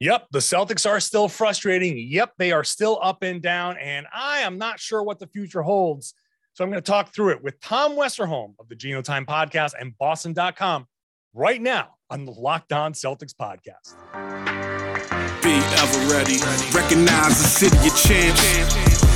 Yep, the Celtics are still frustrating. Yep, they are still up and down, and I am not sure what the future holds. So I'm going to talk through it with Tom Westerholm of the Gino Time podcast and Boston.com right now on the Locked On Celtics podcast. Be ever ready. Recognize the city of champs.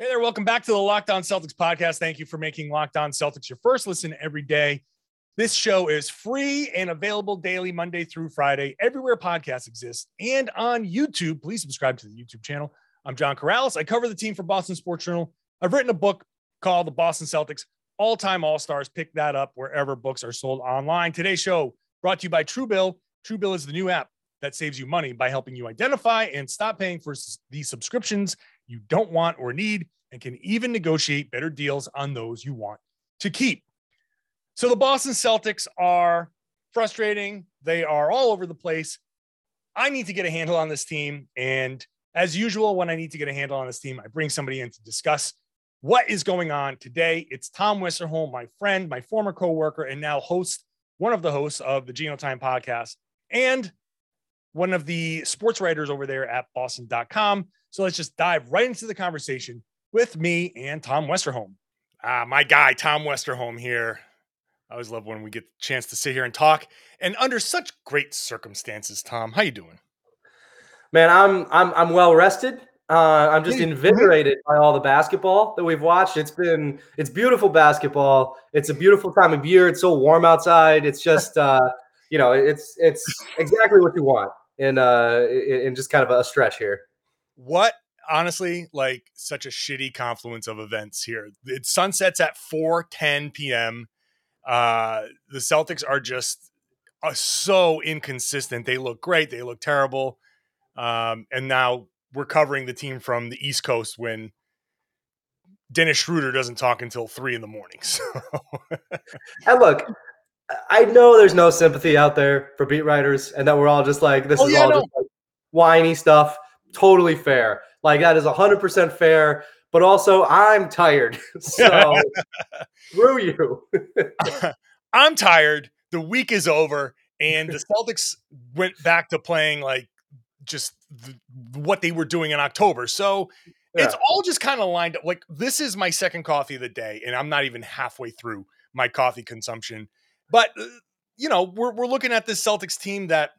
Hey there, welcome back to the Locked On Celtics podcast. Thank you for making Locked On Celtics your first listen every day. This show is free and available daily, Monday through Friday, everywhere podcasts exist, and on YouTube. Please subscribe to the YouTube channel. I'm John Karalis. I cover the team for Boston Sports Journal. I've written a book called The Boston Celtics All Time All Stars. Pick that up wherever books are sold online. Today's show brought to you by Truebill. Truebill is the new app that saves you money by helping you identify and stop paying for the subscriptions you don't want or need, and can even negotiate better deals on those you want to keep. So the Boston Celtics are frustrating. They are all over the place. I need to get a handle on this team. And as usual, when I need to get a handle on this team, I bring somebody in to discuss what is going on today. It's Tom Westerholm, my friend, my former coworker, and now host, one of the hosts of the Gino Time podcast, and one of the sports writers over there at boston.com. So let's just dive right into the conversation with me and Tom Westerholm. Ah, my guy, Tom Westerholm here. I always love when we get the chance to sit here and talk and under such great circumstances. Tom, how you doing? Man, I'm I'm I'm well rested. Uh, I'm just invigorated by all the basketball that we've watched. It's been it's beautiful basketball. It's a beautiful time of year. It's so warm outside. It's just uh, you know, it's it's exactly what you want in uh in just kind of a stretch here. What honestly like such a shitty confluence of events here. It sunsets at 4 10 p.m. Uh the Celtics are just uh, so inconsistent. They look great, they look terrible. Um, and now we're covering the team from the East Coast when Dennis Schroeder doesn't talk until three in the morning. So. and look, I know there's no sympathy out there for beat writers, and that we're all just like this oh, is yeah, all no. just like whiny stuff. Totally fair. Like that is hundred percent fair. But also, I'm tired. So screw you. I'm tired. The week is over, and the Celtics went back to playing like just the, what they were doing in October. So yeah. it's all just kind of lined up. Like this is my second coffee of the day, and I'm not even halfway through my coffee consumption. But uh, you know, we're we're looking at this Celtics team that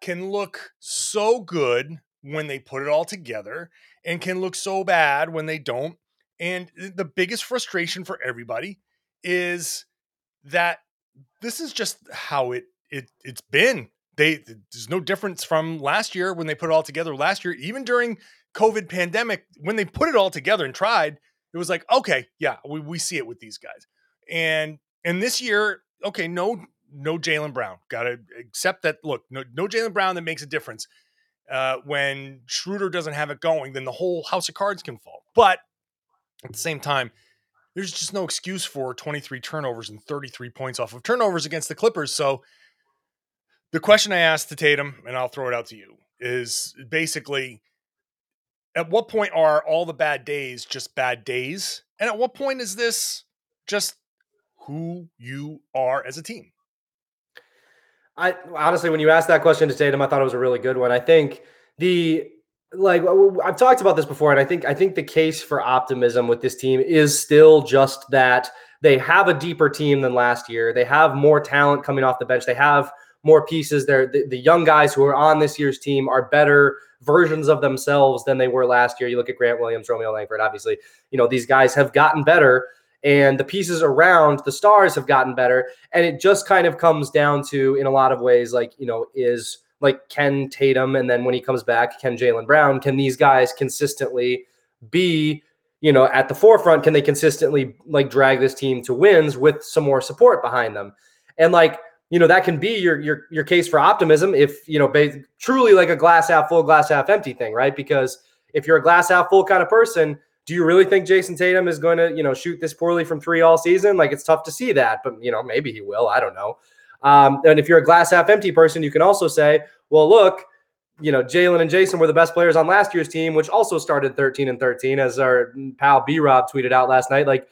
can look so good when they put it all together and can look so bad when they don't. And the biggest frustration for everybody is that this is just how it it it's been. They there's no difference from last year when they put it all together last year, even during COVID pandemic, when they put it all together and tried, it was like, okay, yeah, we, we see it with these guys. And and this year, okay, no, no Jaylen Brown. Gotta accept that. Look, no, no Jaylen Brown that makes a difference. Uh, when Schroeder doesn't have it going, then the whole house of cards can fall. But at the same time, there's just no excuse for 23 turnovers and 33 points off of turnovers against the Clippers. So the question I asked to Tatum, and I'll throw it out to you, is basically at what point are all the bad days just bad days? And at what point is this just who you are as a team? I honestly, when you asked that question to Tatum, I thought it was a really good one. I think the like I've talked about this before, and I think I think the case for optimism with this team is still just that they have a deeper team than last year. They have more talent coming off the bench. They have more pieces. There, the, the young guys who are on this year's team are better versions of themselves than they were last year. You look at Grant Williams, Romeo Langford. Obviously, you know these guys have gotten better and the pieces around the stars have gotten better. And it just kind of comes down to in a lot of ways like you know is like Ken Tatum and then when he comes back Ken Jaylen Brown can these guys consistently be you know at the forefront? Can they consistently like drag this team to wins with some more support behind them? And like you know that can be your your your case for optimism if you know truly like a glass half full glass half empty thing right? Because if you're a glass half full kind of person do you really think Jayson Tatum is going to you know shoot this poorly from three all season like it's tough to see that but you know maybe he will I don't know um, and if you're a glass half empty person you can also say well look you know Jaylen and Jayson were the best players on last year's team which also started 13 and 13 as our pal B Rob tweeted out last night like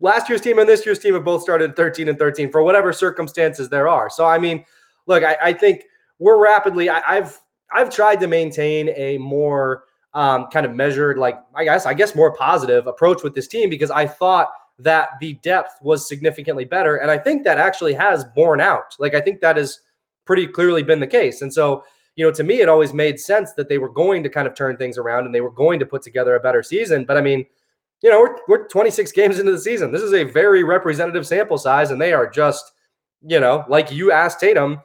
last year's team and this year's team have both started 13 and 13 for whatever circumstances there are. So I mean, look, I, I think we're rapidly. I, have I've tried to maintain a more um, kind of measured, like I guess I guess more positive approach with this team because I thought that the depth was significantly better, and I think that actually has borne out. Like I think that has pretty clearly been the case, and so. You know, to me, it always made sense that they were going to kind of turn things around and they were going to put together a better season. But I mean, you know, we're, we're 26 games into the season. This is a very representative sample size, and they are just, you know, like you asked Tatum,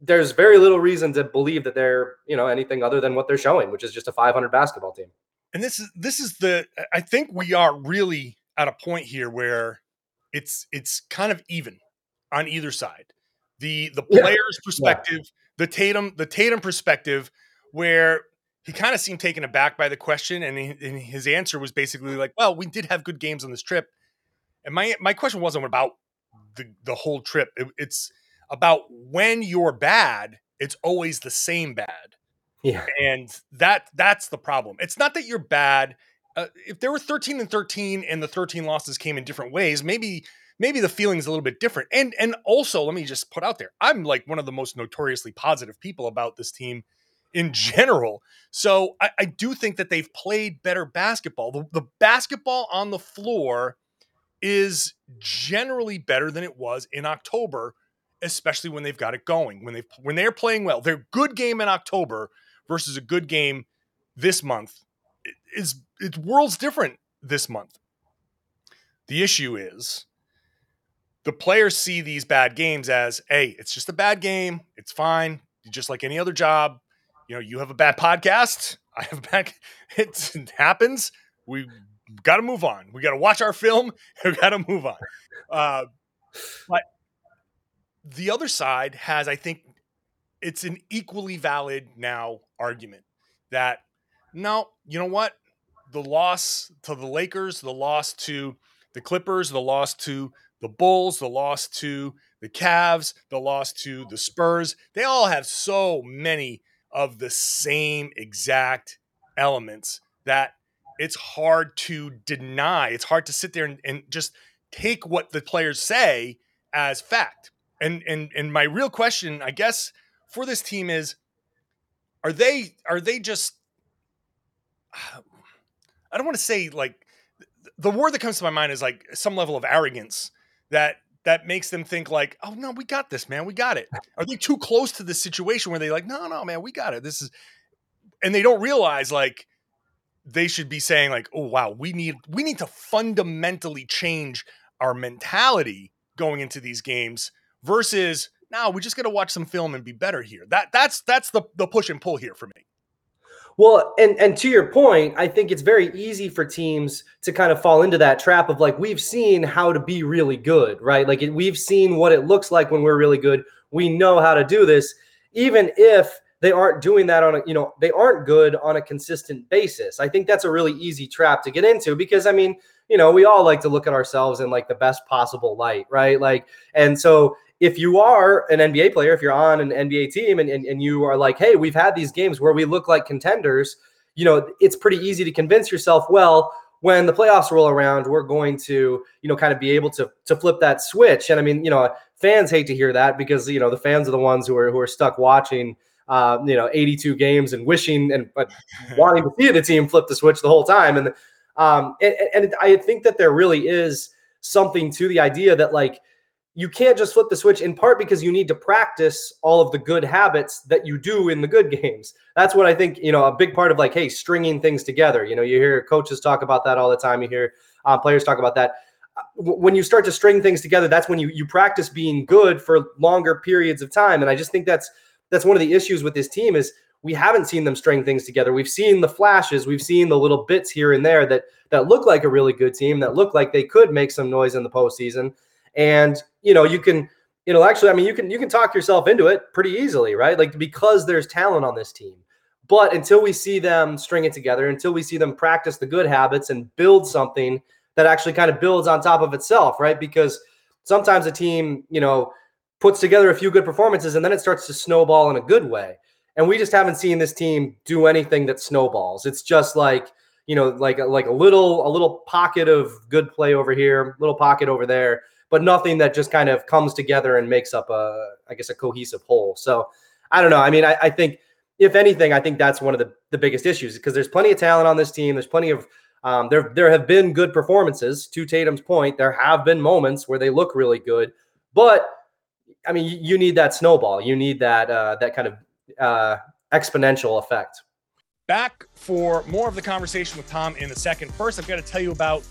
there's very little reason to believe that they're, you know, anything other than what they're showing, which is just a 500 basketball team. And this is this is the I think we are really at a point here where it's it's kind of even on either side. The the player's yeah. perspective, yeah. the Tatum the Tatum perspective, where he kind of seemed taken aback by the question, and, he, and, his answer was basically like, "Well, we did have good games on this trip." And my my question wasn't about the the whole trip. It, it's about when you're bad, it's always the same bad. Yeah, and that that's the problem. It's not that you're bad. Uh, if there were 13 and 13 and the 13 losses came in different ways, maybe maybe the feeling's a little bit different. And and also, let me just put out there, I'm like one of the most notoriously positive people about this team in general. So I, I, do think that they've played better basketball. The, the, basketball on the floor is generally better than it was in October, especially when they've got it going. When they when they're playing well, their good game in October versus a good game this month is it's worlds different this month. The issue is the players see these bad games as, hey, it's just a bad game. It's fine. Just like any other job you know, you have a bad podcast. I have a bad. It happens. We got to move on. We got to watch our film. We got to move on. Uh, but the other side has, I think, it's an equally valid now argument that no, you know what? The loss to the Lakers, the loss to the Clippers, the loss to the Bulls, the loss to the Cavs, the loss to the Spurs, they all have so many of the same exact elements that it's hard to deny. It's hard to sit there and, and just take what the players say as fact. And and and my real question, I guess, for this team is are they are they just I don't want to say like the word that comes to my mind is like some level of arrogance that that makes them think like, oh no, we got this, man, we got it. Are they too close to the situation where they like, no, no, man, we got it. This is, and they don't realize like they should be saying like, oh wow, we need we need to fundamentally change our mentality going into these games versus now we just got to watch some film and be better here. That that's that's the the push and pull here for me. Well, and and to your point, I think it's very easy for teams to kind of fall into that trap of like we've seen how to be really good, right? Like we've seen what it looks like when we're really good. We know how to do this, even if they aren't doing that on a you know they aren't good on a consistent basis. I think that's a really easy trap to get into because I mean you know we all like to look at ourselves in like the best possible light, right? Like and so if you are an NBA player, if you're on an NBA team and, and, and you are like, hey, we've had these games where we look like contenders, you know, it's pretty easy to convince yourself, well, when the playoffs roll around, we're going to, you know, kind of be able to to flip that switch. And I mean, you know, fans hate to hear that because you know the fans are the ones who are who are stuck watching, uh, you know, 82 games and wishing and uh, wanting to see the team flip the switch the whole time. And um, and, and I think that there really is something to the idea that like you can't just flip the switch in part because you need to practice all of the good habits that you do in the good games. That's what I think, you know, a big part of like, hey, stringing things together. You know, you hear coaches talk about that all the time. You hear uh, players talk about that. Uh, when you start to string things together, that's when you you practice being good for longer periods of time. And I just think that's that's one of the issues with this team is we haven't seen them string things together. We've seen the flashes, we've seen the little bits here and there that that look like a really good team, that look like they could make some noise in the postseason. And, you know, you can, you know, actually, I mean, you can you can talk yourself into it pretty easily, right? Like because there's talent on this team. But until we see them string it together, until we see them practice the good habits and build something that actually kind of builds on top of itself, right? Because sometimes a team, you know, puts together a few good performances and then it starts to snowball in a good way. And we just haven't seen this team do anything that snowballs. It's just like, you know, like like a little a little pocket of good play over here, little pocket over there, but nothing that just kind of comes together and makes up a I guess a cohesive whole. So I don't know. I mean, I, I think if anything, I think that's one of the, the biggest issues because there's plenty of talent on this team. There's plenty of um, there there have been good performances. To Tatum's point, there have been moments where they look really good, but I mean, you, you need that snowball. You need that uh, that kind of uh, exponential effect. Back for more of the conversation with Tom in a second. First, I've got to tell you about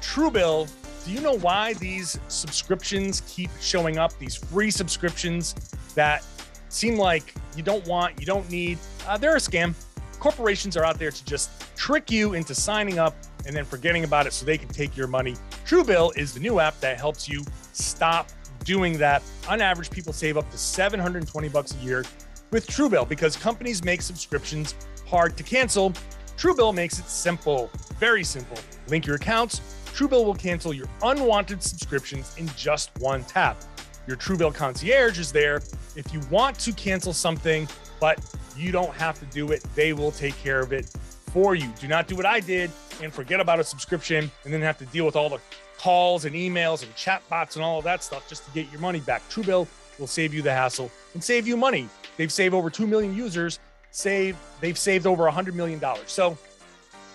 Truebill. Do you know why these subscriptions keep showing up? These free subscriptions that seem like you don't want, you don't need. Uh, they're a scam. Corporations are out there to just trick you into signing up and then forgetting about it so they can take your money. Truebill is the new app that helps you stop doing that. On average, people save up to 720 bucks a year with Truebill because companies make subscriptions hard to cancel. Truebill makes it simple, very simple. Link your accounts. Truebill will cancel your unwanted subscriptions in just one tap. Your Truebill concierge is there if you want to cancel something, but you don't have to do it. They will take care of it for you. Do not do what I did and forget about a subscription and then have to deal with all the calls and emails and chat bots and all of that stuff just to get your money back. Truebill will save you the hassle and save you money. They've saved over 2 million users, save they've saved over 100 million dollars. So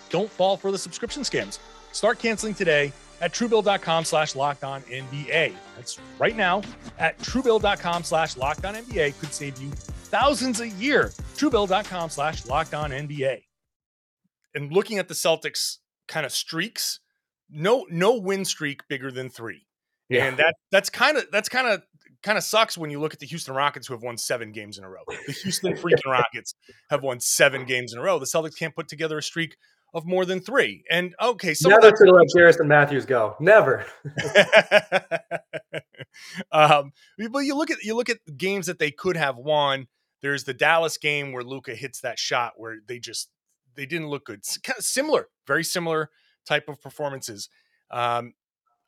don't fall for the subscription scams. Start canceling today at truebill.com slash locked on NBA. That's right now at truebill.com slash locked on NBA could save you thousands a year. Truebill.com slash locked on NBA. And looking at the Celtics kind of streaks, no no win streak bigger than three. Yeah. And that that's kind of that's kind of kind of sucks when you look at the Houston Rockets who have won seven games in a row. The Houston freaking Rockets have won seven games in a row. The Celtics can't put together a streak of more than three. And okay, so never to let Garrison Matthews go. Never. um, but you look at you look at games that they could have won. There's the Dallas game where Luka hits that shot where they just they didn't look good. Kind of similar, very similar type of performances. Um,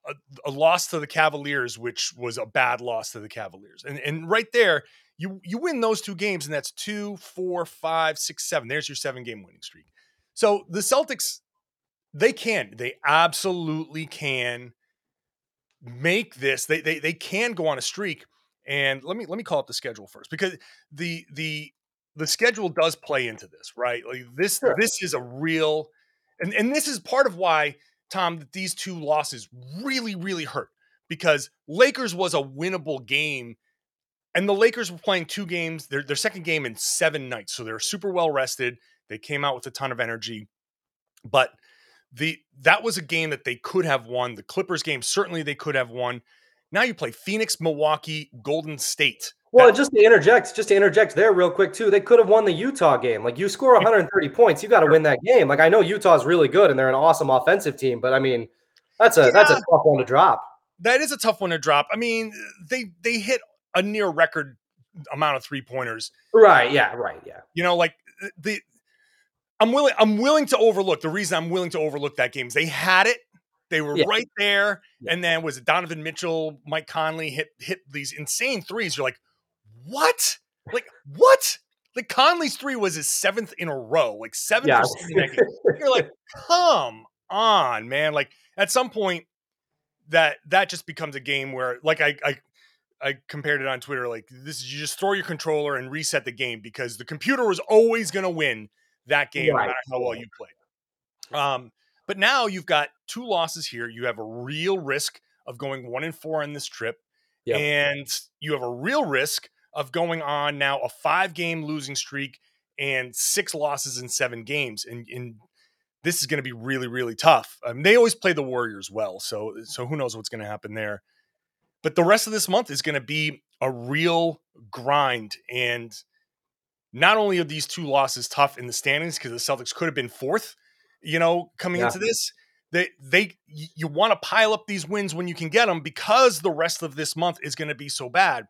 a, a, loss to the Cavaliers, which was a bad loss to the Cavaliers, and and right there, you you win those two games, and that's two, four, five, six, seven. There's your seven game winning streak. So the Celtics, they can, they absolutely can make this. They they they can go on a streak. And let me let me call up the schedule first because the the the schedule does play into this, right? Like this sure. this is a real and and this is part of why Tom that these two losses really really hurt because Lakers was a winnable game and the Lakers were playing two games, their, their second game in seven nights. So they're super well rested. They came out with a ton of energy, but the that was a game that they could have won. The Clippers game certainly they could have won. Now you play Phoenix, Milwaukee, Golden State. Well, that, just to interject, just to interject there real quick too, they could have won the Utah game. Like you score 130 points, you got to win that game. Like I know Utah's really good and they're an awesome offensive team, but I mean, that's a yeah, that's a tough one to drop. That is a tough one to drop. I mean, they they hit a near record amount of three pointers. Right. Yeah. Right. Yeah. You know, like the I'm willing. I'm willing to overlook. The reason I'm willing to overlook that game is they had it. They were yeah. right there, yeah. and then was it Donovan Mitchell, Mike Conley hit hit these insane threes. You're like, what? Like what? Like Conley's three was his seventh in a row, like seventh yeah. You're like, come on, man. Like at some point, that that just becomes a game where, like I I I compared it on Twitter, like this is you just throw your controller and reset the game because the computer was always going to win that game, right. no matter how well you played. Um, but now you've got two losses here. You have a real risk of going one and four on this trip, yep. and you have a real risk of going on now a five game losing streak and six losses in seven games. And, and this is going to be really, really tough. Um, they always play the Warriors well, so so who knows what's going to happen there. But the rest of this month is going to be a real grind, and not only are these two losses tough in the standings because the Celtics could have been fourth, you know, coming yeah. into this, they they you want to pile up these wins when you can get them because the rest of this month is going to be so bad.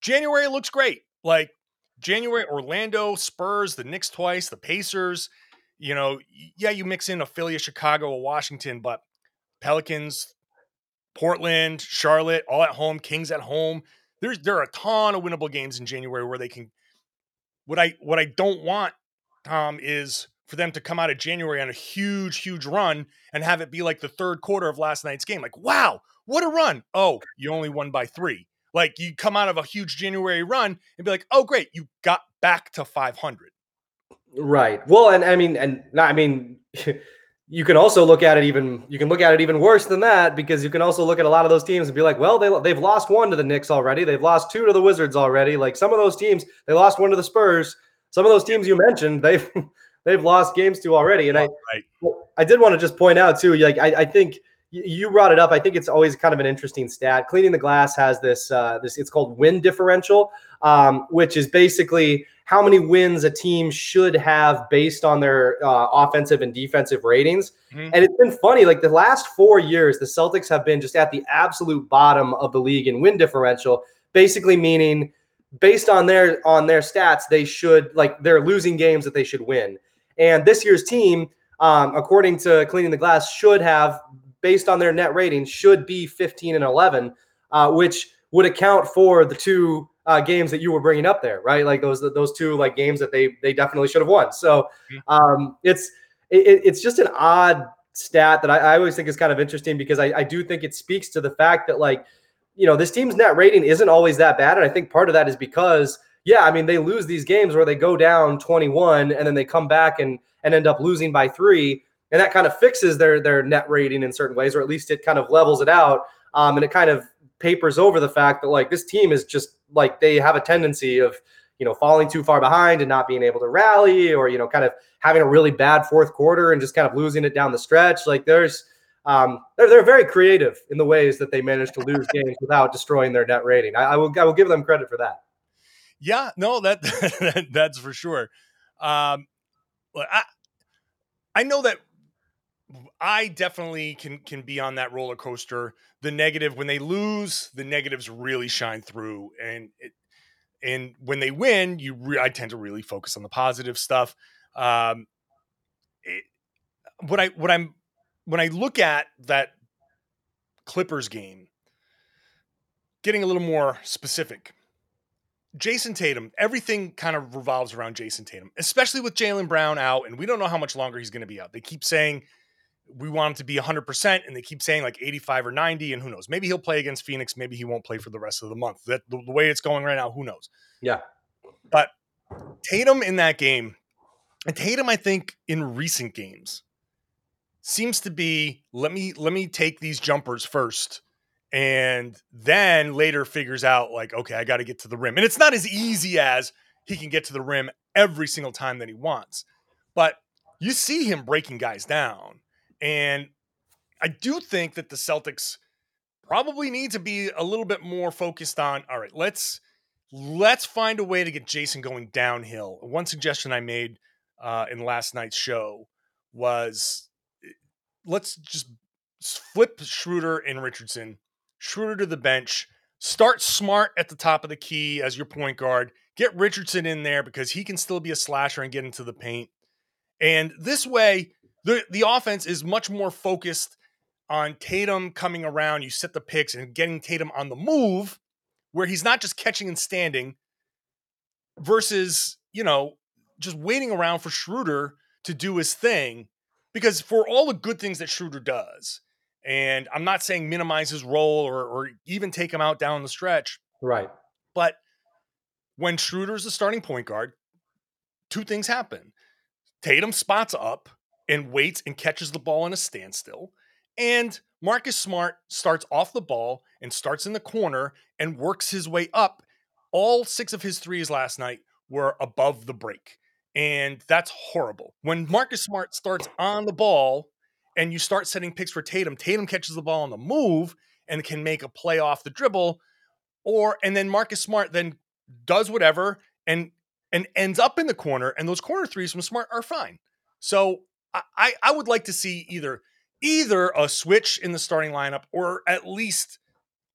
January looks great. Like January, Orlando, Spurs, the Knicks twice, the Pacers. You know, yeah, you mix in a Philly, a Chicago, a Washington, but Pelicans, Portland, Charlotte, all at home, Kings at home. There's there are a ton of winnable games in January where they can. What I what I don't want, Tom, is for them to come out of January on a huge, huge run and have it be like the third quarter of last night's game. Like, wow, what a run! Oh, you only won by three. Like you come out of a huge January run and be like, oh, great, you got back to 500. Right. Well, and I mean, and I mean, you can also look at it even you can look at it even worse than that because you can also look at a lot of those teams and be like, well, they they've lost one to the Knicks already, they've lost two to the Wizards already. Like some of those teams, they lost one to the Spurs. Some of those teams you mentioned, they've they've lost games to already. And I right. I did want to just point out too, like I, I think you brought it up. I think it's always kind of an interesting stat. Cleaning the Glass has this uh, this it's called win differential, um, which is basically how many wins a team should have based on their uh, offensive and defensive ratings. Mm-hmm. And it's been funny, like the last four years, the Celtics have been just at the absolute bottom of the league in win differential, basically meaning based on their on their stats, they should like they're losing games that they should win. And this year's team, um, according to Cleaning the Glass, should have based on their net rating should be 15 and 11, uh, which would account for the two uh, games that you were bringing up there, right? Like those those two like games that they they definitely should have won. So mm-hmm. um, it's it, it's just an odd stat that I, I, always think is kind of interesting because I, I do think it speaks to the fact that like you know this team's net rating isn't always that bad, and I think part of that is because yeah, I mean they lose these games where they go down 21 and then they come back and and end up losing by three, and that kind of fixes their their net rating in certain ways, or at least it kind of levels it out, um, and it kind of papers over the fact that like this team is just like they have a tendency of you know falling too far behind and not being able to rally or you know kind of having a really bad fourth quarter and just kind of losing it down the stretch. Like there's um, they're, they're very creative in the ways that they manage to lose games without destroying their net rating. I, I, will I will give them credit for that. Yeah no that, that that's for sure. Um, I I know that I definitely can can be on that roller coaster. The negative when they lose, the negatives really shine through, and it, and when they win, you re- I tend to really focus on the positive stuff. Um, it, what I what I'm when I look at that Clippers game, getting a little more specific. Jayson Tatum, everything kind of revolves around Jayson Tatum, especially with Jaylen Brown out, and we don't know how much longer he's going to be out. They keep saying we want him to be 100% and they keep saying like 85 or 90 and who knows? Maybe he'll play against phoenix maybe he won't play for the rest of the month. That the, the way it's going right now who knows? Yeah. But tatum in that game and tatum i think in recent games seems to be let me let me take these jumpers first and then later figures out like okay i got to get to the rim. And it's not as easy as he can get to the rim every single time that he wants but you see him breaking guys down and I do think that the Celtics probably need to be a little bit more focused on all right, let's let's find a way to get Jayson going downhill. One suggestion I made uh, in last night's show was eh, let's just flip Schroeder and Richardson, Schroeder to the bench, start smart at the top of the key as your point guard, get Richardson in there because he can still be a slasher and get into the paint. And this way, the the offense is much more focused on Tatum coming around. You set the picks and getting Tatum on the move, where he's not just catching and standing, versus you know just waiting around for Schroeder to do his thing. Because for all the good things that Schroeder does, and I'm not saying minimize his role or, or even take him out down the stretch, right? But when Schroeder's the starting point guard, two things happen. Tatum spots up and waits and catches the ball in a standstill. And Marcus Smart starts off the ball and starts in the corner and works his way up. All six of his threes last night were above the break. And that's horrible. When Marcus Smart starts on the ball and you start setting picks for Tatum, Tatum catches the ball on the move and can make a play off the dribble. Or and then Marcus Smart then does whatever and and ends up in the corner. And those corner threes from Smart are fine. So I, I would like to see either either a switch in the starting lineup or at least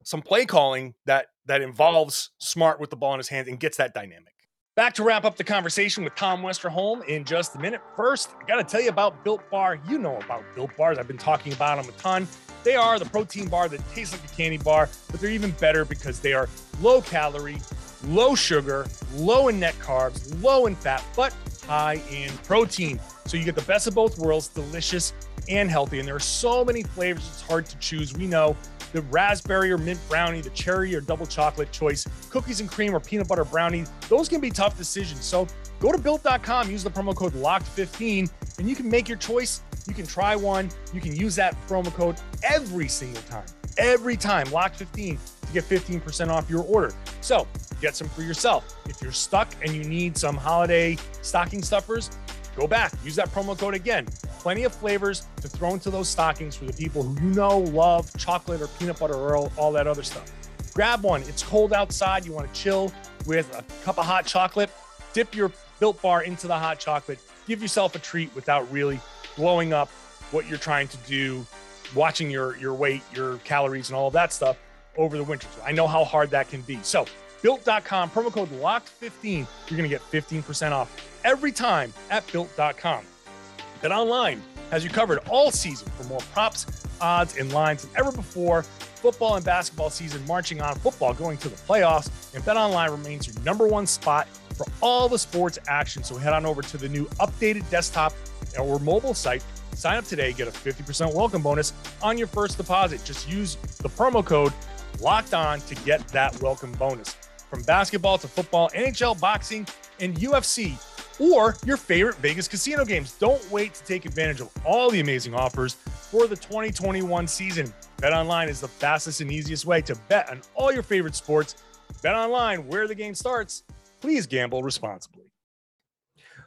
some play calling that that involves Smart with the ball in his hands and gets that dynamic. Back to wrap up the conversation with Tom Westerholm in just a minute. First, I got to tell you about Built Bar. You know about Built Bars. I've been talking about them a ton. They are the protein bar that tastes like a candy bar, but they're even better because they are low calorie, low sugar, low in net carbs, low in fat, but high in protein. So you get the best of both worlds, delicious and healthy. And there are so many flavors, it's hard to choose. We know the raspberry or mint brownie, the cherry or double chocolate choice, cookies and cream or peanut butter brownie. Those can be tough decisions. So go to built.com, use the promo code LOCKED15, and you can make your choice. You can try one. You can use that promo code every single time. Every time, lock 15 to get 15% off your order. So get some for yourself. If you're stuck and you need some holiday stocking stuffers, go back, use that promo code again. Plenty of flavors to throw into those stockings for the people who you know love chocolate or peanut butter or all, that other stuff. Grab one. It's cold outside. You want to chill with a cup of hot chocolate. Dip your built bar into the hot chocolate. Give yourself a treat without really blowing up what you're trying to do, watching your your weight, your calories, and all that stuff over the winter. So I know how hard that can be. So built.com, promo code LOCKED15, you're going to get 15% off every time at built.com. Bet online has you covered all season for more props, odds, and lines than ever before. Football and basketball season marching on, football going to the playoffs, and Bet Online remains your number one spot for all the sports action. So head on over to the new updated desktop or mobile site. Sign up today, get a 50% welcome bonus on your first deposit. Just use the promo code locked on to get that welcome bonus. From basketball to football, NHL, boxing, and UFC, or your favorite Vegas casino games. Don't wait to take advantage of all the amazing offers for the 2021 season. Bet online is the fastest and easiest way to bet on all your favorite sports. Bet online, where the game starts. Please gamble responsibly.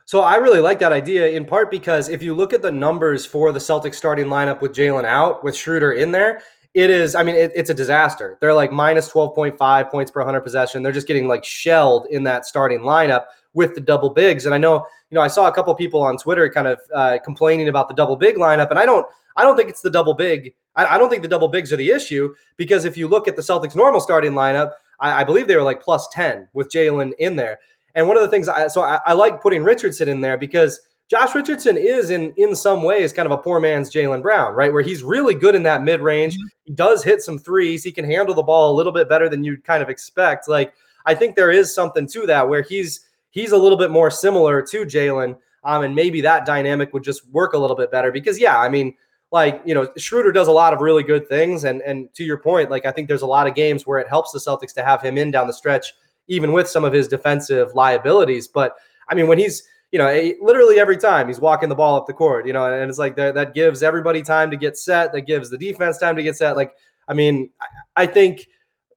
So I really like that idea in part because if you look at the numbers for the Celtics starting lineup with Jaylen out, with Schroeder in there, it is, I mean, it, it's a disaster. They're like minus 12.5 points per 100 possession. They're just getting like shelled in that starting lineup with the double bigs. And I know, you know, I saw a couple people on Twitter kind of uh, complaining about the double big lineup, and I don't, I don't think it's the double big. I, I, don't think the double bigs are the issue because if you look at the Celtics' normal starting lineup, I, I believe they were like plus 10 with Jaylen in there. And one of the things, I, so I, I like putting Richardson in there because Josh Richardson is in in some ways kind of a poor man's Jaylen Brown, right? Where he's really good in that mid range. Mm-hmm. He does hit some threes. He can handle the ball a little bit better than you'd kind of expect. Like I think there is something to that where he's he's a little bit more similar to Jaylen. um, and maybe that dynamic would just work a little bit better. Because yeah, I mean, like you know, Schroeder does a lot of really good things, and and to your point, like I think there's a lot of games where it helps the Celtics to have him in down the stretch, even with some of his defensive liabilities. But I mean, when he's you know, literally every time he's walking the ball up the court, you know, and it's like that, that gives everybody time to get set. That gives the defense time to get set. Like, I mean, I, I think,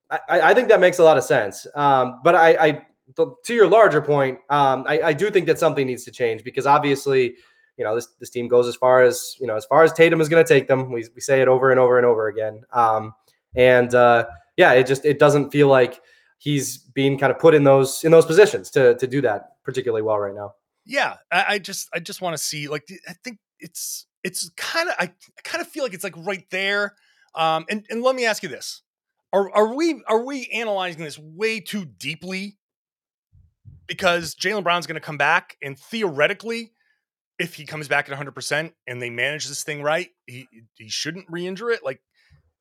I, I, think that makes a lot of sense. Um, but I, I, to your larger point, um, I, I do think that something needs to change because obviously, you know, this, this team goes as far as, you know, as far as Tatum is going to take them. We, we say it over and over and over again. Um, and uh, yeah, it just, it doesn't feel like he's being kind of put in those, in those positions to, to do that particularly well right now yeah, I, I just I just want to see like I think it's it's kind of I, I kind of feel like it's like right there. Um, and and let me ask you this: Are are we are we analyzing this way too deeply? Because Jaylen Brown's going to come back, and theoretically, if he comes back at 100 percent and they manage this thing right, he he shouldn't re-injure it. Like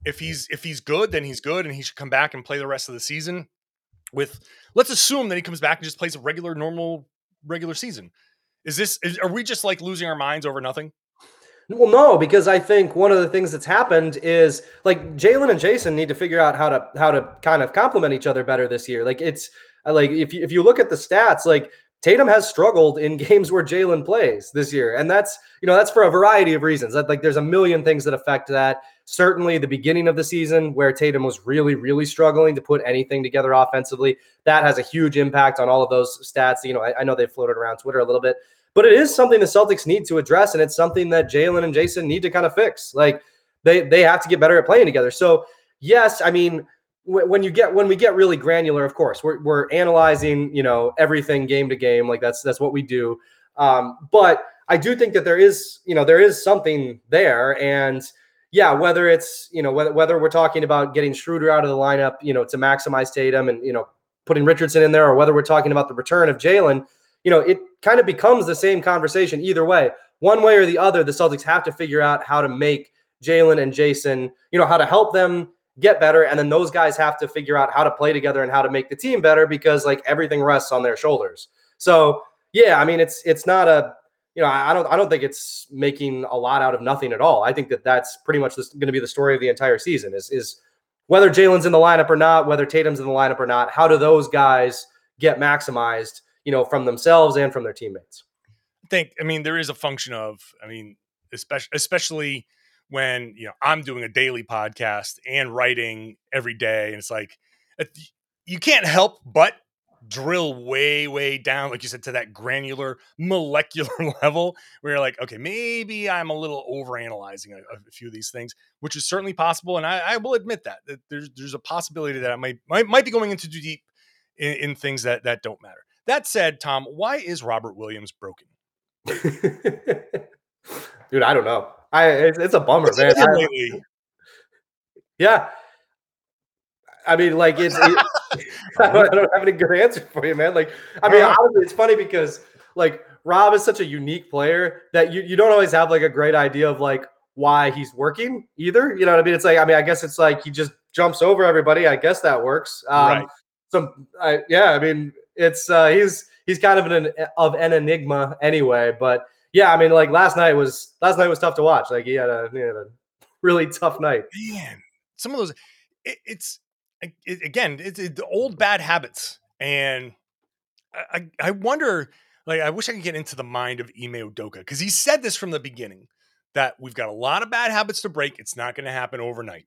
if he's if he's good, then he's good, and he should come back and play the rest of the season. With let's assume that he comes back and just plays a regular, normal regular season. Is this is, are we just like losing our minds over nothing? Well, no, because I think one of the things that's happened is like jaylen and jayson need to figure out how to how to kind of complement each other better this year. Like it's uh, like if you, if you look at the stats, like Tatum has struggled in games where Jalen plays this year, and that's you know that's for a variety of reasons. That like there's a million things that affect that. Certainly, the beginning of the season where Tatum was really really struggling to put anything together offensively, that has a huge impact on all of those stats. You know, I, I know they floated around Twitter a little bit, but it is something the Celtics need to address, and it's something that Jaylen and Jayson need to kind of fix. Like they they have to get better at playing together. So yes, I mean when you get when we get really granular, of course, we're we're analyzing, you know, everything game to game. Like that's that's what we do. Um, but I do think that there is, you know, there is something there. And yeah, whether it's, you know, whether, whether we're talking about getting Schroeder out of the lineup, you know, to maximize Tatum and, you know, putting Richardson in there, or whether we're talking about the return of Jaylen, you know, it kind of becomes the same conversation either way. One way or the other, the Celtics have to figure out how to make Jaylen and Jayson, you know, how to help them get better. And then those guys have to figure out how to play together and how to make the team better because like everything rests on their shoulders. So yeah, I mean, it's it's not a you know, I don't I don't think it's making a lot out of nothing at all. I think that that's pretty much going to be the story of the entire season is is whether Jaylen's in the lineup or not, whether Tatum's in the lineup or not. How do those guys get maximized, you know, from themselves and from their teammates? I think I mean there is a function of I mean especially especially when you know I'm doing a daily podcast and writing every day, and it's like you can't help but drill way, way down, like you said, to that granular molecular level where you're like, okay, maybe I'm a little overanalyzing a, a few of these things, which is certainly possible. And I, I, will admit that, that there's there's a possibility that I might might, might be going into too deep in, in things that that don't matter. That said, Tom, why is Robert Williams broken? Dude, I don't know. I it's, it's a bummer, man. I, yeah, I mean, like it's. It, I, don't, I, don't, have any good answer for you, man. Like, I mean, honestly, it's funny because like Rob is such a unique player that you you don't always have like a great idea of like why he's working either. You know what I mean? It's like I mean, I guess it's like he just jumps over everybody. I guess that works. Um, right. So, I, yeah, I mean, it's uh, he's he's kind of an of an enigma anyway. But yeah, I mean, like last night was last night was tough to watch. Like he had a, he had a really tough night. Man, some of those, it, it's it, again, it's it, the old bad habits, and I, I wonder. Like, I wish I could get into the mind of Ime Udoka because he said this from the beginning that we've got a lot of bad habits to break. It's not going to happen overnight,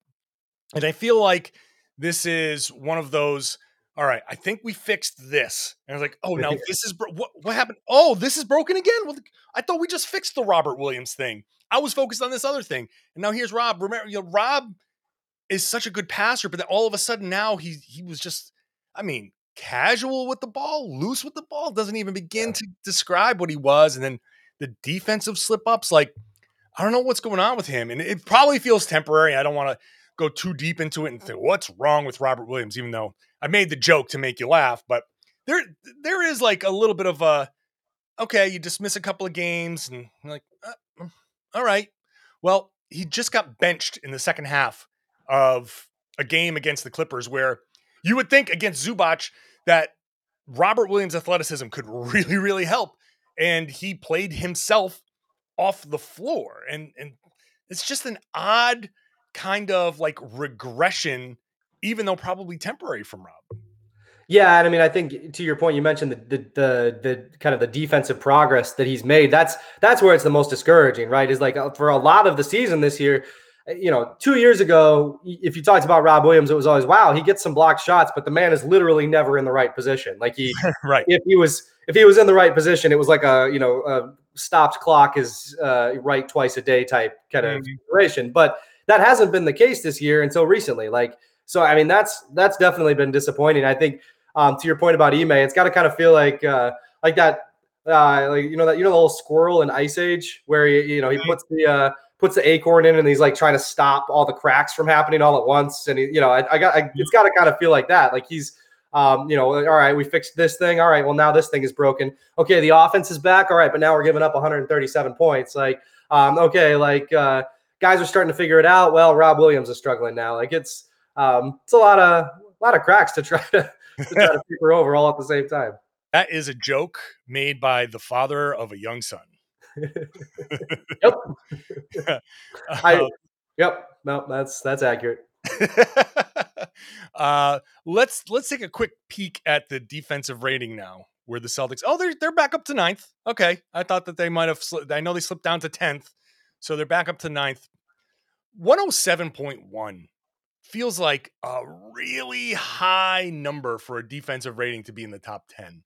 and I feel like this is one of those. All right, I think we fixed this. And I was like, oh, now this is bro- what what happened? Oh, this is broken again. Well, I thought we just fixed the Robert Williams thing. I was focused on this other thing, and now here's Rob. Remember, you know, Rob is such a good passer, but then all of a sudden now he he was just, I mean, casual with the ball, loose with the ball, doesn't even begin yeah. to describe what he was. And then the defensive slip ups, like, I don't know what's going on with him. And it probably feels temporary. I don't want to go too deep into it and think, what's wrong with Robert Williams, even though I made the joke to make you laugh. But there there is like a little bit of a okay, you dismiss a couple of games and like, uh, mm, all right. Well, he just got benched in the second half of a game against the Clippers where you would think against Zubac that Robert Williams' athleticism could really, really help. And he played himself off the floor. And and it's just an odd kind of like regression, even though probably temporary from Rob. Yeah, and I mean, I think to your point, you mentioned the, the the the, kind of the defensive progress that he's made. That's that's where it's the most discouraging, right? Is like uh, for a lot of the season this year, you know, two years ago, if you talked about Rob Williams, it was always wow, he gets some blocked shots, but the man is literally never in the right position. Like he, right? If he was, if he was in the right position, it was like a you know a stopped clock is uh, right twice a day type kind of mm-hmm. situation. But that hasn't been the case this year until recently. Like so, I mean, that's that's definitely been disappointing. I think um, to your point about Ime, it's got to kind of feel like uh, like that. Uh, like you know that you know the little squirrel in Ice Age where he you know he puts the uh, puts the acorn in and he's like trying to stop all the cracks from happening all at once. And he, you know, I, I got, I, it's got to kind of feel like that. Like he's, um, you know, all right, we fixed this thing. All right, well now this thing is broken. Okay, the offense is back. All right, but now we're giving up 137 points. Like, um, okay, like uh, guys are starting to figure it out. Well, Rob Williams is struggling now. Like it's, um, it's a lot of, a lot of cracks to try to, to try to figure over all at the same time. That is a joke made by the father of a young son yep. I, um, yep. No, that's that's accurate. uh, let's let's take a quick peek at the defensive rating now. Where the Celtics? Oh, they're they're back up to ninth. Okay, I thought that they might have. Sli- I know they slipped down to tenth, so they're back up to ninth. One hundred seven point one feels like a really high number for a defensive rating to be in the top ten.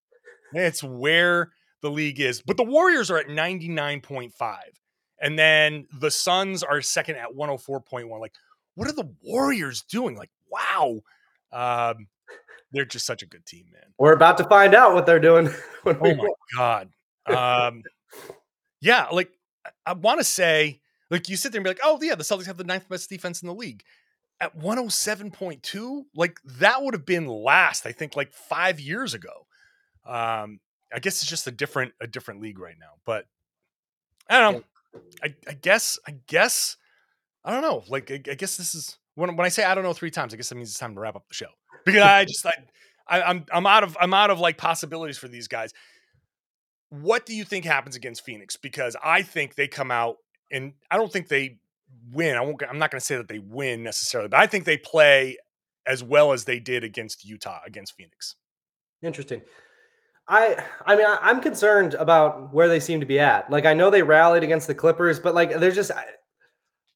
It's where the league is. But the Warriors are at 99.5. And then the Suns are second at 104.1. Like, what are the Warriors doing? Like, wow. Um, they're just such a good team, man. We're about to find out what they're doing. oh my god. Um, yeah, like I, I want to say, like you sit there and be like, oh yeah, the Celtics have the ninth best defense in the league. At 107.2, like that would have been last, I think, like five years ago. Um, I guess it's just a different a different league right now. But I don't know. I, I guess I guess I don't know. Like I, I guess this is when when I say I don't know three times, I guess that means it's time to wrap up the show because I just I, I I'm I'm out of I'm out of like possibilities for these guys. What do you think happens against Phoenix? Because I think they come out and I don't think they win. I won't. I'm not going to say that they win necessarily, but I think they play as well as they did against Utah against Phoenix. Interesting. I I mean I, am concerned about where they seem to be at. Like I know they rallied against the Clippers, but like there's just I,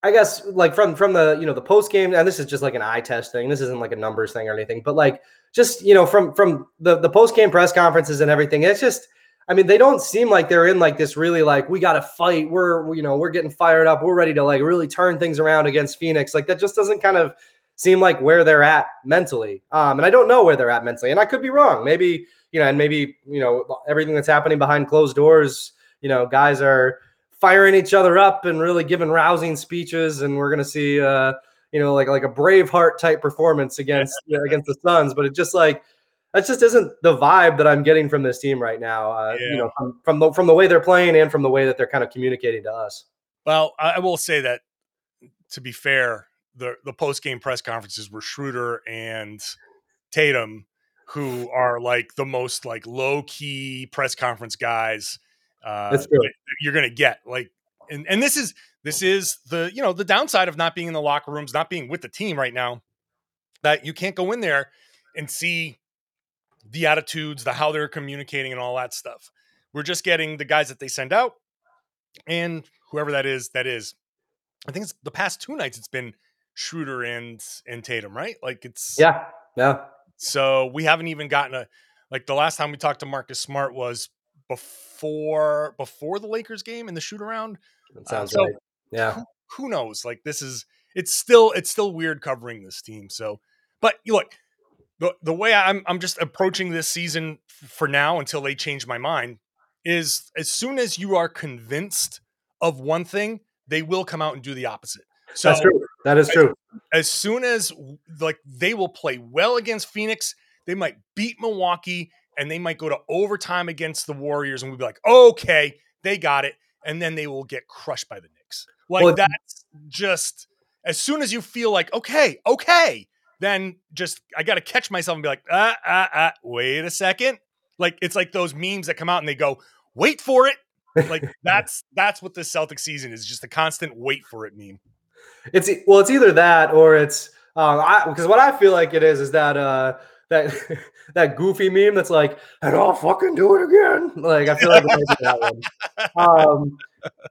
I guess like from from the you know the post game and this is just like an eye test thing. This isn't like a numbers thing or anything, but like just you know from from the the post game press conferences and everything, it's just I mean they don't seem like they're in like this really like we got to fight. We're you know we're getting fired up. We're ready to like really turn things around against Phoenix. Like that just doesn't kind of seem like where they're at mentally. Um, and I don't know where they're at mentally, and I could be wrong. Maybe you know, and maybe you know everything that's happening behind closed doors. You know, guys are firing each other up and really giving rousing speeches, and we're gonna see, uh, you know, like like a Braveheart type performance against against the Suns. But it just like that just isn't the vibe that I'm getting from this team right now. Uh, yeah. You know, from, from the from the way they're playing and from the way that they're kind of communicating to us. Well, I will say that to be fair, the the post game press conferences were Schroeder and Tatum who are like the most like low key press conference guys uh, you're gonna get. Like, and and this is this is the you know the downside of not being in the locker rooms, not being with the team right now. That you can't go in there and see the attitudes, the how they're communicating, and all that stuff. We're just getting the guys that they send out, and whoever that is, that is. I think it's the past two nights. It's been Schroeder and and Tatum, right? Like it's yeah, yeah. So we haven't even gotten a like the last time we talked to Marcus Smart was before before the Lakers game in the shoot around. That uh, sounds uh, so right. Yeah. Who, who, knows? Like this is it's still it's still weird covering this team. So, but you look, the the way I'm I'm just approaching this season for now until they change my mind is as soon as you are convinced of one thing, they will come out and do the opposite. So That's true. That is true. As, as soon as like they will play well against Phoenix, they might beat Milwaukee and they might go to overtime against the Warriors, and we'll be like, okay, they got it, and then they will get crushed by the Knicks. Like well, that's just as soon as you feel like okay, okay, then just I got to catch myself and be like, ah, ah, ah, wait a second. Like it's like those memes that come out and they go, wait for it. Like that's that's what the Celtic season is, just a constant wait for it meme. It's well, it's either that or it's um, because what I feel like it is is that uh that that goofy meme that's like, and I'll fucking do it again. Like I feel like that one. Um,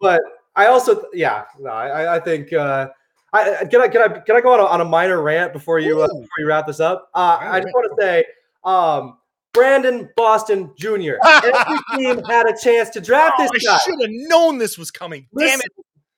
but I also, yeah, no, I, I think. Uh, I, can I can I can I go on a, on a minor rant before you uh, before you wrap this up? Uh, I just want to say, um, Brandon Boston Jr. Every team had a chance to draft oh, this guy. I should have known this was coming. Listen, Damn it!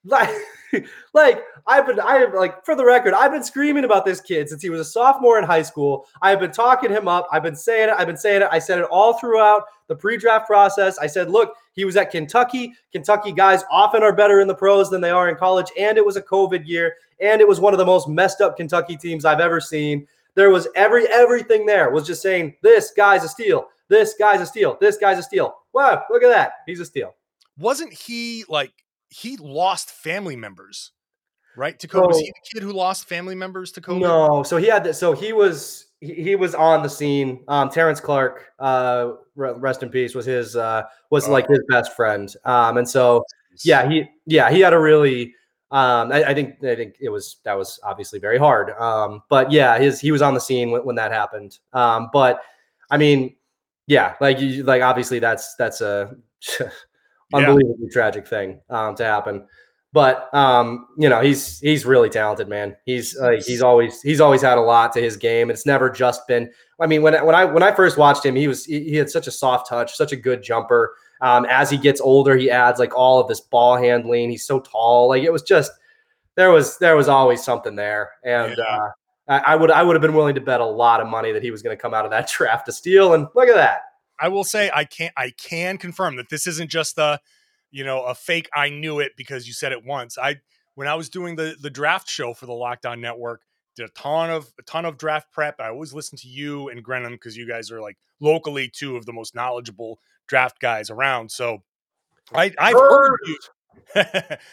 Like, like I've been, I have like for the record, I've been screaming about this kid since he was a sophomore in high school. I've been talking him up. I've been saying it. I've been saying it. I said it all throughout the pre-draft process. I said, look, he was at Kentucky. Kentucky guys often are better in the pros than they are in college, and it was a COVID year, and it was one of the most messed up Kentucky teams I've ever seen. There was every everything there was just saying this guy's a steal. This guy's a steal. This guy's a steal. Wow, look at that. He's a steal. Wasn't he like he lost family members, right? To COVID. So, was he the kid who lost family members to COVID? No. So he had this. So he was he, he was on the scene. Um, Terrence Clarke, uh, rest in peace, was his uh, was oh. like his best friend. Um, and so yeah, he yeah he had a really. Um, I, I, think I think it was that was obviously very hard. Um, but yeah, his he was on the scene when, when that happened. Um, but I mean, yeah, like you like obviously that's that's a unbelievably yeah. tragic thing um, to happen. But um, you know, he's he's really talented, man. He's uh, he's always he's always had a lot to his game. It's never just been. I mean, when when I when I first watched him, he was he, he had such a soft touch, such a good jumper. Um, as he gets older, he adds like all of this ball handling. He's so tall. Like it was just there was there was always something there, and yeah. uh, I, I would I would have been willing to bet a lot of money that he was going to come out of that draft to steal. And look at that. I will say I can't I can confirm that this isn't just the you know, a fake I knew it because you said it once. I when I was doing the the draft show for the Locked On Network, did a ton of a ton of draft prep. I always listen to you and Grenham because you guys are like locally two of the most knowledgeable draft guys around. So I I've heard you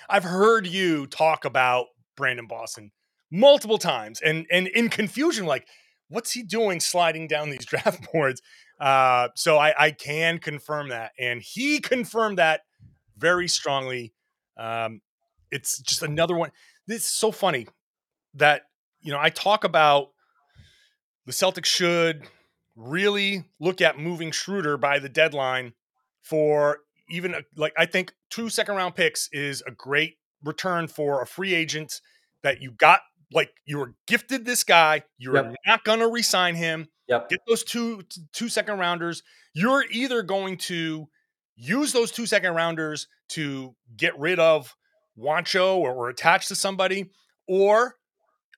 I've heard you talk about Brandon Boston multiple times and and in confusion like what's he doing sliding down these draft boards uh, so I, I can confirm that and he confirmed that very strongly um, it's just another one this is so funny that you know i talk about the celtics should really look at moving schroeder by the deadline for even like I think two second round picks is a great return for a free agent that you got. Like you were gifted this guy, you're yep. not going to resign him. Yep. Get those two two second rounders. You're either going to use those two second rounders to get rid of Juancho or, or attach to somebody, or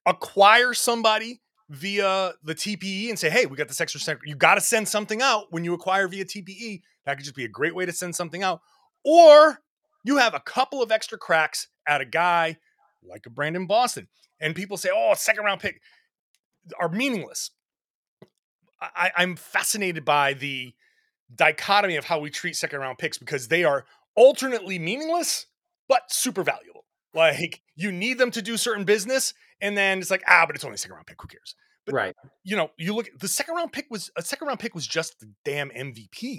acquire somebody via the TPE and say, hey, we got this extra second. You got to send something out when you acquire via TPE. That could just be a great way to send something out. Or you have a couple of extra cracks at a guy like a Brandon Boston. And people say, oh, second round pick are meaningless. I, I'm fascinated by the dichotomy of how we treat second round picks because they are alternately meaningless, but super valuable. Like you need them to do certain business, and then it's like, ah, but it's only a second round pick. Who cares? But right. You know, you look the second round pick was a second round pick was just the damn MVP.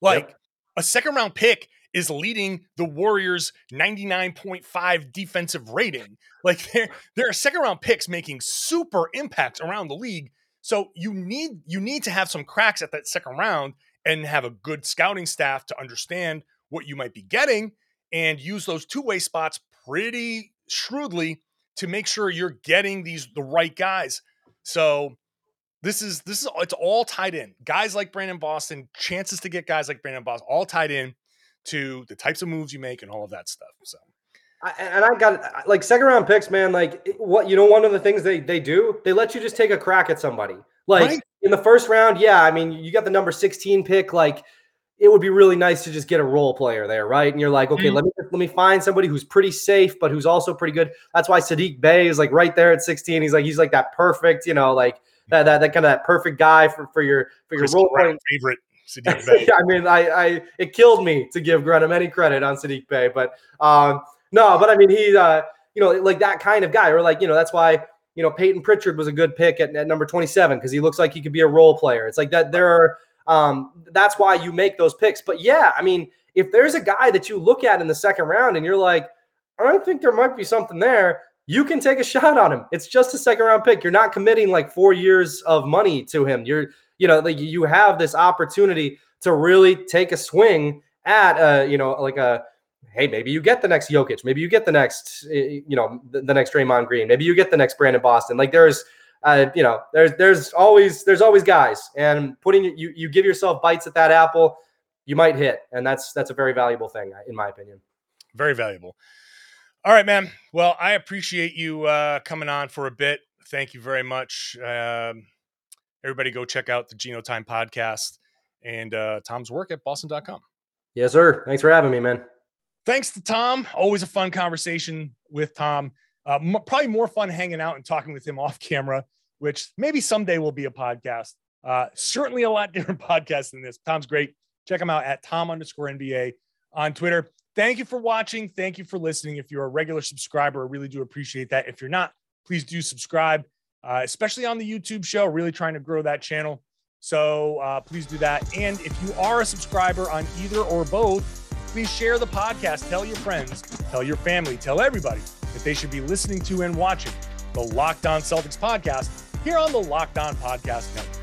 Like yep. a second round pick is leading the Warriors 99.5 defensive rating. Like there, there are second round picks making super impacts around the league. So you need you need to have some cracks at that second round and have a good scouting staff to understand what you might be getting and use those two-way spots pretty shrewdly to make sure you're getting these the right guys. So this is this is it's all tied in. Guys like Brandon Boston, chances to get guys like Brandon Boston, all tied in to the types of moves you make and all of that stuff. So. I, and I got like second round picks, man. Like what you know, one of the things they they do, they let you just take a crack at somebody. Like right? in the first round, yeah. I mean, you got the number sixteen pick. Like it would be really nice to just get a role player there, right? And you're like, okay, mm-hmm. let me let me find somebody who's pretty safe, but who's also pretty good. That's why Saddiq Bey is like right there at 16. He's like he's like that perfect, you know, like that that, that kind of that perfect guy for, for your for your Chris role playing favorite. Saddiq Bey. I mean, I, I it killed me to give Grenham any credit on Saddiq Bey, but um, no, but I mean, he's uh, you know, like that kind of guy, or like you know, that's why you know Peyton Pritchard was a good pick at, at number 27 because he looks like he could be a role player. It's like that. There are um, that's why you make those picks. But yeah, I mean, if there's a guy that you look at in the second round and you're like, I think there might be something there you can take a shot on him. It's just a second round pick. You're not committing like four years of money to him. You're, you know, like you have this opportunity to really take a swing at, uh, you know, like a, hey, maybe you get the next Jokic, maybe you get the next, eh, you know, the, the next Draymond Green, maybe you get the next Brandon Boston. Like there's, uh, you know, there's there's always there's always guys, and putting you you give yourself bites at that apple, you might hit, and that's that's a very valuable thing in my opinion. Very valuable. All right, man. Well, I appreciate you uh, coming on for a bit. Thank you very much. Um, everybody go check out the Gino Time podcast and uh, Tom's work at boston.com. Yes, sir. Thanks for having me, man. Thanks to Tom. Always a fun conversation with Tom. Uh, m- probably more fun hanging out and talking with him off camera, which maybe someday will be a podcast. Uh, certainly a lot different podcast than this. Tom's great. Check him out at Tom underscore NBA on Twitter. Thank you for watching. Thank you for listening. If you're a regular subscriber, I really do appreciate that. If you're not, please do subscribe, uh, especially on the YouTube show. Really trying to grow that channel. So uh, please do that. And if you are a subscriber on either or both, please share the podcast. Tell your friends, tell your family, tell everybody that they should be listening to and watching the Locked On Celtics podcast here on the Locked On Podcast Network.